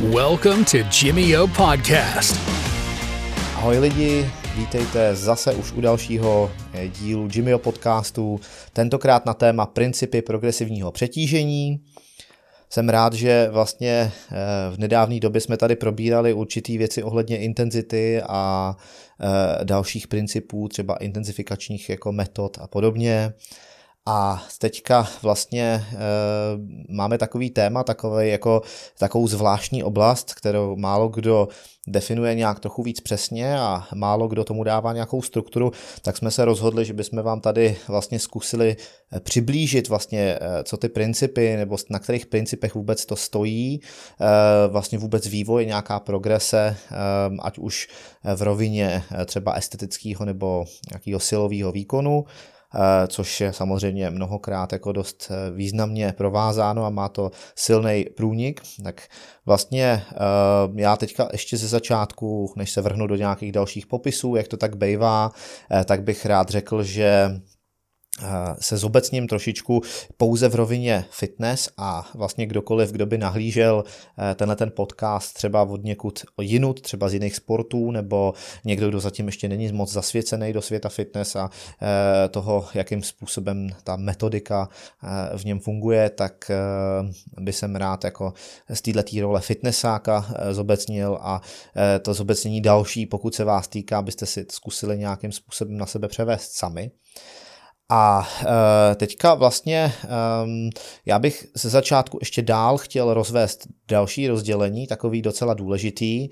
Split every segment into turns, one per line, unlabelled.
Welcome to Jimmy O Podcast.
Ahoj lidi, vítejte zase už u dalšího eh, dílu Jimmyho podcastu, tentokrát na téma principy progresivního přetížení. Jsem rád, že vlastně eh, v nedávné době jsme tady probírali určitý věci ohledně intenzity a eh, dalších principů, třeba intenzifikačních jako metod a podobně. A teďka vlastně e, máme takový téma, takový jako, takovou zvláštní oblast, kterou málo kdo definuje nějak trochu víc přesně a málo kdo tomu dává nějakou strukturu, tak jsme se rozhodli, že bychom vám tady vlastně zkusili eh, přiblížit vlastně, eh, co ty principy, nebo na kterých principech vůbec to stojí, vlastně vůbec vývoj, nějaká progrese, ať už v rovině třeba estetického nebo nějakého silového výkonu, což je samozřejmě mnohokrát jako dost eh, významně provázáno a má to silný průnik, tak vlastně eh, já teďka ještě ze začátku, než se vrhnu do nějakých dalších popisů, jak to tak bejvá, tak bych rád řekl, že se zobecním trošičku pouze v rovině fitness a vlastně kdokoliv, kdo by nahlížel eh, tenhle ten podcast třeba od někud jinut, třeba z jiných sportů, nebo někdo, kdo zatím ještě není moc zasvěcený do světa fitness a eh, toho, jakým způsobem ta metodika eh, v něm funguje, tak by jsem rád jako z této role fitnessáka zobecnil a to zobecnění další, pokud se vás týká, abyste si zkusili nějakým způsobem na sebe převést sami. A e, teďka vlastně um, já bych ze začátku ještě dál chtěl rozvést další rozdělení, takový docela důležitý,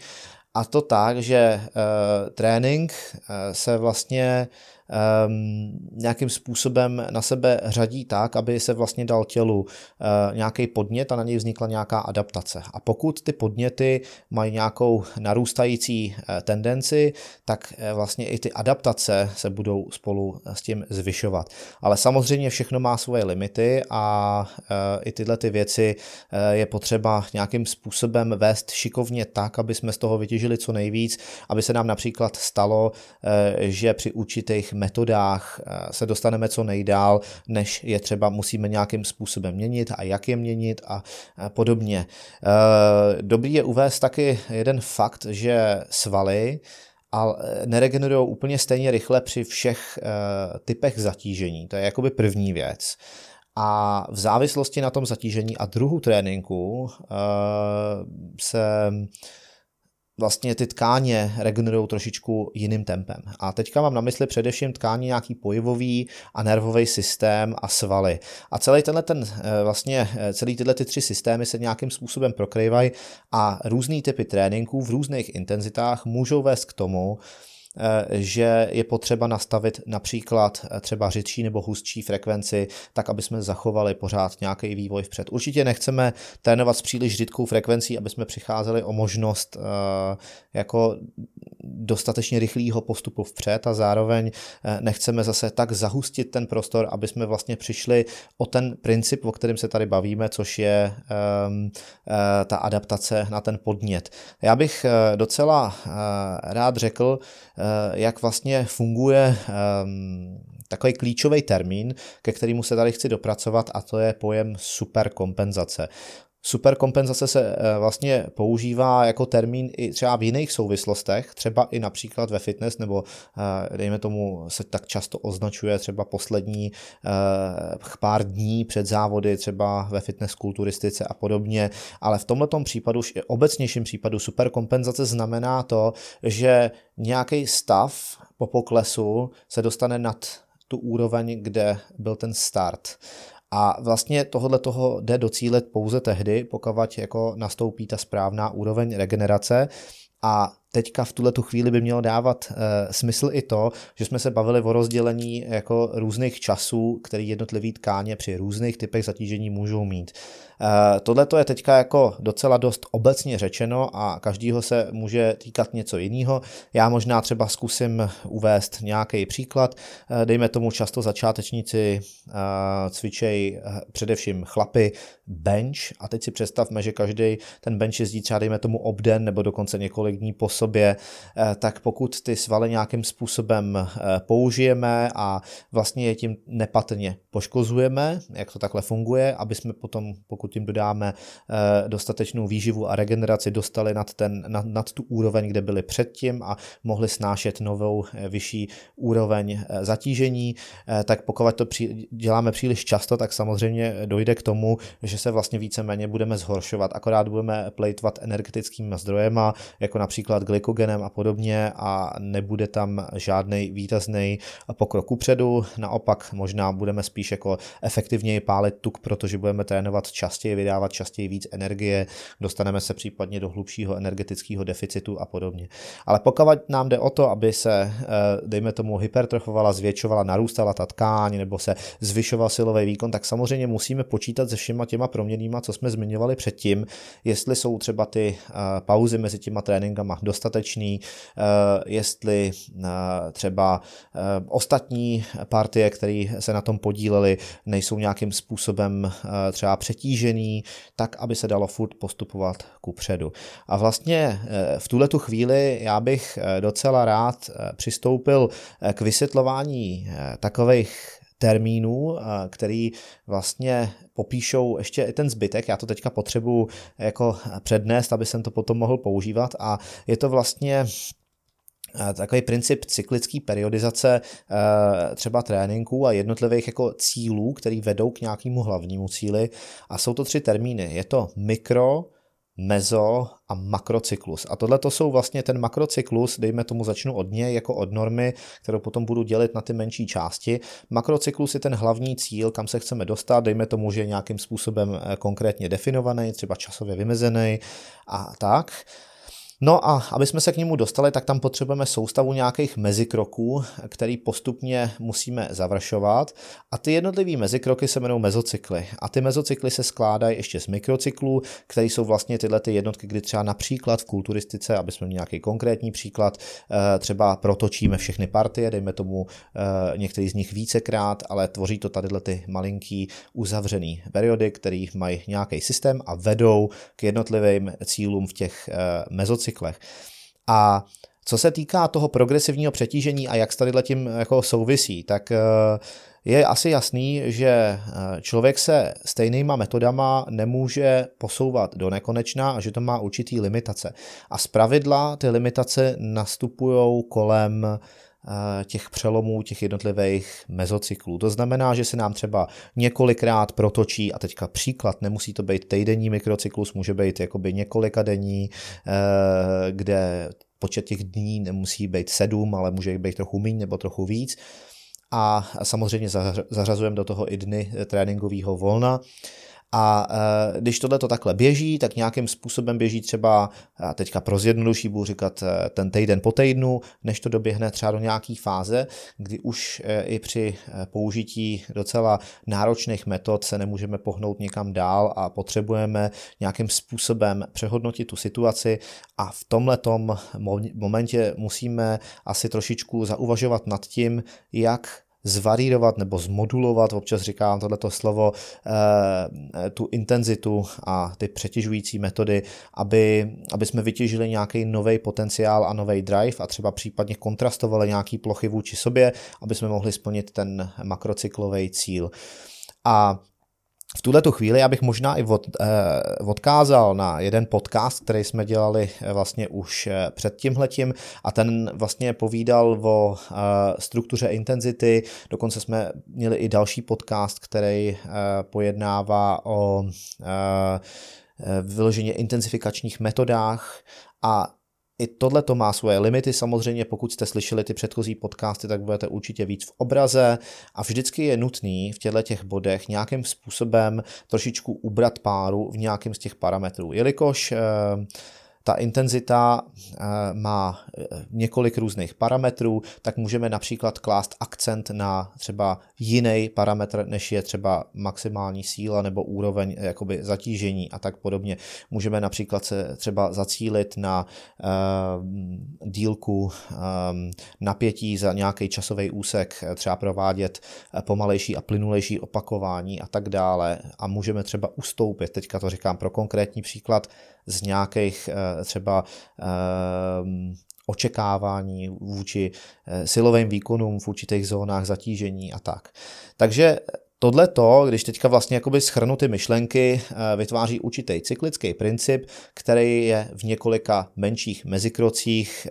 a to tak, že uh, trénink uh, se vlastně nějakým způsobem na sebe řadí tak, aby se vlastně dal tělu uh, nějaký podnět a na něj vznikla nějaká adaptace. A pokud ty podněty mají nějakou narůstající uh, tendenci, tak uh, vlastně i ty adaptace se budou spolu s tím zvyšovat. Ale samozřejmě všechno má svoje limity a i tyhle ty věci je potřeba nějakým způsobem vést šikovně tak, aby jsme z toho vytěžili co nejvíc, aby se nám například stalo, že při určitých metodách eh, se dostaneme co nejdál, než je třeba musíme nějakým způsobem měnit a jak je měnit a podobně. Eh, dobrý je uvést taky jeden fakt, že svaly a neregenerují úplně stejně rychle při všech eh, typech zatížení. To je jakoby první věc. A v závislosti na tom zatížení a druhu tréninku se vlastně ty tkáně regenerují trošičku jiným tempem. A teďka mám na mysli především tkáně nějaký pojivový a nervový systém a svaly. A celý tenhle ten, eh, vlastně eh, celý tyhle ty tři systémy se nějakým způsobem prokrývají a různý typy tréninků v různých intenzitách můžou vést k tomu, že je potřeba nastavit například eh, třeba řidší nebo hustší frekvenci, tak aby jsme zachovali pořád nějaký vývoj vpřed. Určitě nechceme trénovat s příliš řidkou frekvencí, aby jsme přicházeli o možnost eh, jako dostatečně rychlého postupu vpřed a zároveň nechceme zase tak zahustit ten prostor, aby jsme vlastně přišli o ten princip, o kterém se tady bavíme, což je um, ta adaptace na ten podnět. Já bych docela rád řekl, Eh, jak vlastně funguje ehm, takový klíčový termín, ke kterému se tady chci dopracovat a to je pojem superkompenzace. Superkompenzace se eh, vlastně používá jako termín i třeba v jiných souvislostech, třeba i například ve fitness, nebo eh, dejme tomu se tak často označuje třeba poslední eh, pár dní před závody, třeba ve fitness kulturistice a podobně, ale v tomto případu, obecnějším případu superkompenzace znamená to, že nějaký stav po poklesu se dostane nad tu úroveň, kde byl ten start. A vlastně tohle toho jde docílit pouze tehdy, pokud jako nastoupí ta správná úroveň regenerace. A teďka v tuhle tu chvíli by mělo dávat e, smysl i to, že jsme se bavili o rozdělení jako různých časů, který jednotlivý tkáně při různých typech zatížení můžou mít. E, Tohle je teďka jako docela dost obecně řečeno a každýho se může týkat něco jiného. Já možná třeba zkusím uvést nějaký příklad. E, dejme tomu často začátečníci e, cvičej především chlapy bench a teď si představme, že každý ten bench jezdí třeba dejme tomu obden nebo dokonce několik dní po sobě, tak pokud ty svaly nějakým způsobem použijeme a vlastně je tím nepatrně poškozujeme, jak to takhle funguje, aby jsme potom, pokud jim dodáme dostatečnou výživu a regeneraci, dostali nad, ten, nad, nad tu úroveň, kde byli předtím a mohli snášet novou vyšší úroveň zatížení, tak pokud to při, děláme příliš často, tak samozřejmě dojde k tomu, že se vlastně víceméně budeme zhoršovat, akorát budeme plejtvat energetickými zdrojema, jako například glykogenem a podobně a nebude tam žádný výrazný pokrok upředu, naopak možná budeme spíš jako efektivněji pálit tuk, protože budeme trénovat častěji, vydávat častěji víc energie, dostaneme se případně do hlubšího energetického deficitu a podobně. Ale pokud nám jde o to, aby se, eh, dejme tomu, hypertrofovala, zvětšovala, narůstala ta tkáň nebo se zvyšoval silový výkon, tak samozřejmě musíme počítat se všema těma proměnýma, co jsme zmiňovali předtím, jestli jsou třeba ty uh, pauzy mezi těma tréninkama dostatečný, uh, jestli uh, třeba ostatní partie, které se na tom podílely, nejsou nějakým způsobem třeba přetížený, tak, aby se dalo furt postupovat ku předu. A vlastně v tuhle tu chvíli já bych docela rád přistoupil k vysvětlování takových termínů, který vlastně popíšou ještě i ten zbytek. Já to teďka potřebuji jako přednést, aby jsem to potom mohl používat a je to vlastně takový princip cyklické periodizace třeba tréninků a jednotlivých jako cílů, který vedou k nějakému hlavnímu cíli. A jsou to tři termíny. Je to mikro, mezo a makrocyklus. A tohle to jsou vlastně ten makrocyklus, dejme tomu začnu od něj jako od normy, kterou potom budu dělit na ty menší části. Makrocyklus je ten hlavní cíl, kam se chceme dostat, dejme tomu, že je nějakým způsobem eh, konkrétně definovaný, třeba časově vymezený a tak. No a aby jsme se k němu dostali, tak tam potřebujeme soustavu nějakých mezikroků, který postupně musíme završovat a ty jednotlivé mezikroky se jmenují mezocykly. A ty mezocykly se skládají ještě z mikrocyklů, které jsou vlastně tyhle ty jednotky, kdy třeba například v kulturistice, aby jsme měli nějaký konkrétní příklad, eh, třeba protočíme všechny partie, dejme tomu eh, některý z nich vícekrát, ale tvoří to tady ty malinký uzavřený periody, které mají nějaký systém a vedou k jednotlivým cílům v těch eh, mezocyklech cyklech. A co se týká toho progresivního přetížení a jak s tady tím jako souvisí, tak eh, je asi jasný, že eh, člověk se stejnýma metodama nemůže posouvat do nekonečna a že to má určitý limitace. A zpravidla ty limitace nastupují kolem Eh, těch přelomů, těch jednotlivých mezocyklů. To znamená, že se nám třeba několikrát protočí, a teďka příklad, nemusí to být týdenní mikrocyklus, může být jakoby několika denní, eh, kde počet těch dní nemusí být sedm, ale může být trochu méně nebo trochu víc. A samozřejmě zařazujeme do toho i dny tréninkového volna. A e, když tohle to takhle běží, tak nějakým způsobem běží třeba, a teďka pro zjednoduší budu říkat e, ten týden po týdnu, než to doběhne třeba do nějaký fáze, kdy už e, i při použití docela náročných metod se nemůžeme pohnout někam dál a potřebujeme nějakým způsobem přehodnotit tu situaci. A v tomhle momentě musíme asi trošičku zauvažovat nad tím, jak zvarírovat nebo zmodulovat, občas říkám tohleto slovo, eh, tu intenzitu a ty přetěžující metody, aby, aby jsme vytěžili nějaký nový potenciál a nový drive a třeba případně kontrastovali nějaký plochy vůči sobě, aby jsme mohli splnit ten makrocyklový cíl. A v tuhle chvíli já bych možná i od, eh, odkázal na jeden podcast, který jsme dělali eh, vlastně už eh, před tímhletím a ten vlastně povídal o eh, struktuře intenzity, dokonce jsme měli i další podcast, který eh, pojednává o eh, vyloženě intenzifikačních metodách a i tohle to má svoje limity, samozřejmě pokud jste slyšeli ty předchozí podcasty, tak budete určitě víc v obraze. A vždycky je nutný v těchto těch bodech nějakým způsobem trošičku ubrat páru v nějakém z těch parametrů, jelikož eh, ta intenzita eh, má eh, několik různých parametrů, tak můžeme například klást akcent na třeba jiný parametr, než je třeba maximální síla nebo úroveň eh, jakoby zatížení a tak podobně. Můžeme například se třeba zacílit na dílku napětí za nějaký časový úsek, třeba provádět pomalejší a plynulejší opakování a tak dále a můžeme třeba ustoupit, teďka to říkám pro konkrétní příklad, z nějakých třeba očekávání vůči silovým výkonům v určitých zónách zatížení a tak. Takže Tohle to, když teďka vlastně jakoby schrnu ty myšlenky, vytváří určitý cyklický princip, který je v několika menších mezikrocích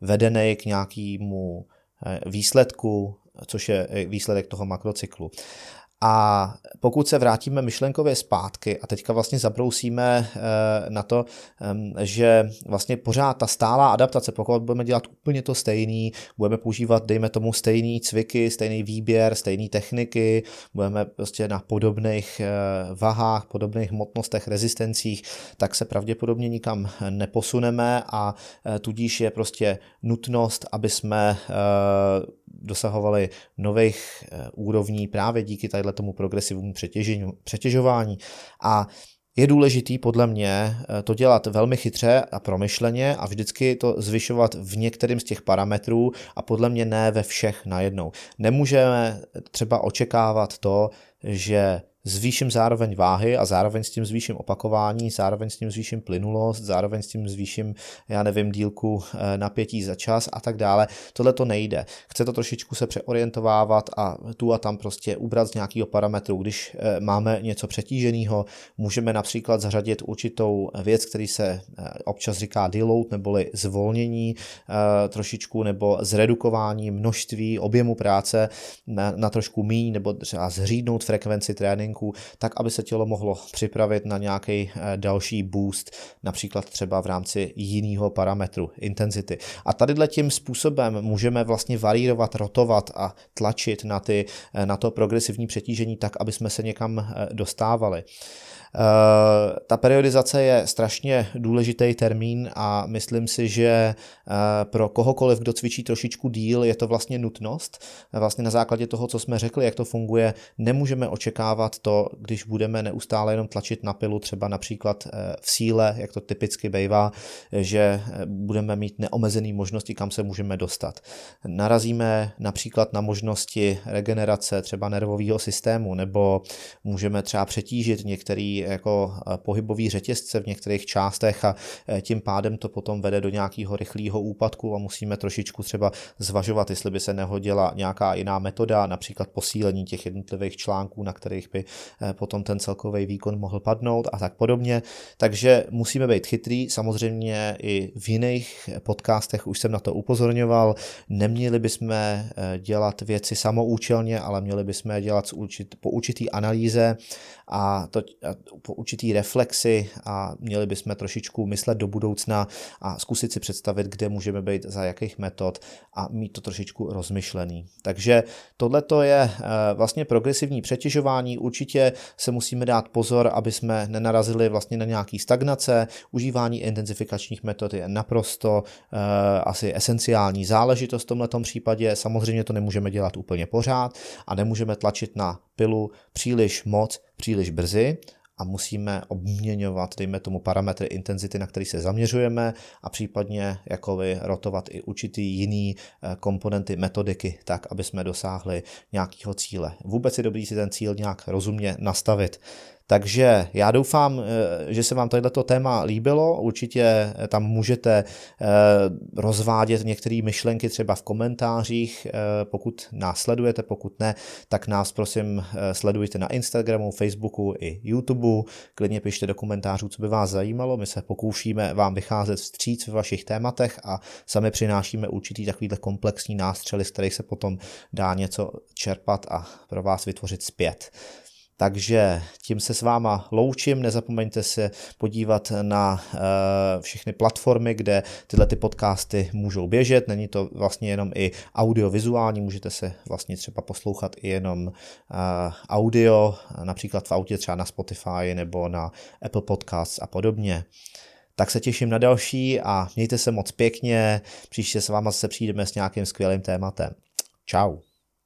vedený k nějakému výsledku, což je výsledek toho makrocyklu. A pokud se vrátíme myšlenkově zpátky a teďka vlastně zabrousíme eh, na to, že vlastně pořád ta stálá adaptace, pokud budeme dělat úplně to stejný, budeme používat, dejme tomu, stejný cviky, stejný výběr, stejné techniky, budeme prostě na podobných eh, vahách, podobných hmotnostech, rezistencích, tak se pravděpodobně nikam neposuneme a eh, tudíž je prostě nutnost, aby jsme dosahovali nových eh, úrovní právě díky tady tomu progresivnímu přetěžování. A je důležitý podle mě eh, to dělat velmi chytře a promyšleně a vždycky to zvyšovat v některým z těch parametrů a podle mě ne ve všech najednou. Nemůžeme třeba očekávat to, že zvýším zároveň váhy a zároveň s tím zvýším opakování, zároveň s tím zvýším plynulost, zároveň s tím zvýším, já nevím, dílku eh, napětí za čas a tak dále. Tohle to nejde. Chce to trošičku se přeorientovávat a tu a tam prostě ubrat z nějakého parametru. Když eh, máme něco přetíženého, můžeme například zařadit určitou věc, který se eh, občas říká deload, neboli zvolnění trošičku, nebo zredukování množství objemu práce na, na trošku míň, nebo třeba zřídnout frekvenci tréninku tréninku, tak aby se tělo mohlo připravit na nějaký eh, další boost, například třeba v rámci jiného parametru intenzity. A tady tím způsobem můžeme vlastně varírovat, rotovat a tlačit na, ty, eh, na to progresivní přetížení tak, aby jsme se někam eh, dostávali. Eh, ta periodizace je strašně důležitý termín a myslím si, že eh, pro kohokoliv, kdo cvičí trošičku díl, je to vlastně nutnost. Vlastně na základě toho, co jsme řekli, jak to funguje, nemůžeme očekávat to, když budeme neustále jenom tlačit na pilu, třeba například eh, v síle, jak to typicky bývá, že budeme mít neomezené možnosti, kam se můžeme dostat. Narazíme například na možnosti regenerace třeba nervového systému, nebo můžeme třeba přetížit některý jako eh, pohybový řetězce v některých částech a eh, tím pádem to potom vede do nějakého rychlého úpadku a musíme trošičku třeba zvažovat, jestli by se nehodila nějaká jiná metoda, například posílení těch jednotlivých článků, na kterých by eh, potom ten celkový výkon mohl padnout a tak podobně. Takže musíme být chytrý, samozřejmě i v jiných podcastech už jsem na to upozorňoval, neměli bychom dělat věci samoučelně, ale měli bychom je dělat po určitý analýze a to, po určitý reflexi a měli bychom trošičku myslet do budoucna a zkusit si představit, kde můžeme být, za jakých metod a mít to trošičku rozmyšlený. Takže tohle je eh, vlastně progresivní přetěžování. Určitě se musíme dát pozor, aby jsme nenarazili vlastně na nějaký stagnace. Užívání intenzifikačních metod je naprosto uh, asi esenciální záležitost v tomto případě. Samozřejmě to nemůžeme dělat úplně pořád a nemůžeme tlačit na pilu příliš moc, příliš brzy a musíme obměňovat, dejme tomu, parametry intenzity, na který se zaměřujeme a případně jakoby rotovat i určitý jiný eh, komponenty metodiky, tak, aby jsme dosáhli nějakého cíle. Vůbec je dobrý si ten cíl nějak rozumně nastavit. Takže já doufám, eh, že se vám tohleto téma líbilo. Určitě eh, tam můžete eh, rozvádět některé myšlenky třeba v komentářích, pokud nás sledujete, pokud ne, tak nás prosím sledujte na Instagramu, Facebooku i YouTube. Klidně pište do komentářů, co by vás zajímalo. My se pokoušíme vám vycházet vstříc v vašich tématech a sami přinášíme určitý takovýhle komplexní nástřely, z kterých se potom dá něco čerpat a pro vás vytvořit zpět. Takže tím se s váma loučím, nezapomeňte se podívat na uh, všechny platformy, kde tyhle ty podcasty můžou běžet, není to vlastně jenom i audiovizuální, můžete se vlastně třeba poslouchat i jenom uh, audio, například v autě třeba na Spotify nebo na Apple Podcasts a podobně. Tak se těším na další a mějte se moc pěkně, příště s váma se přijdeme s nějakým skvělým tématem. Ciao.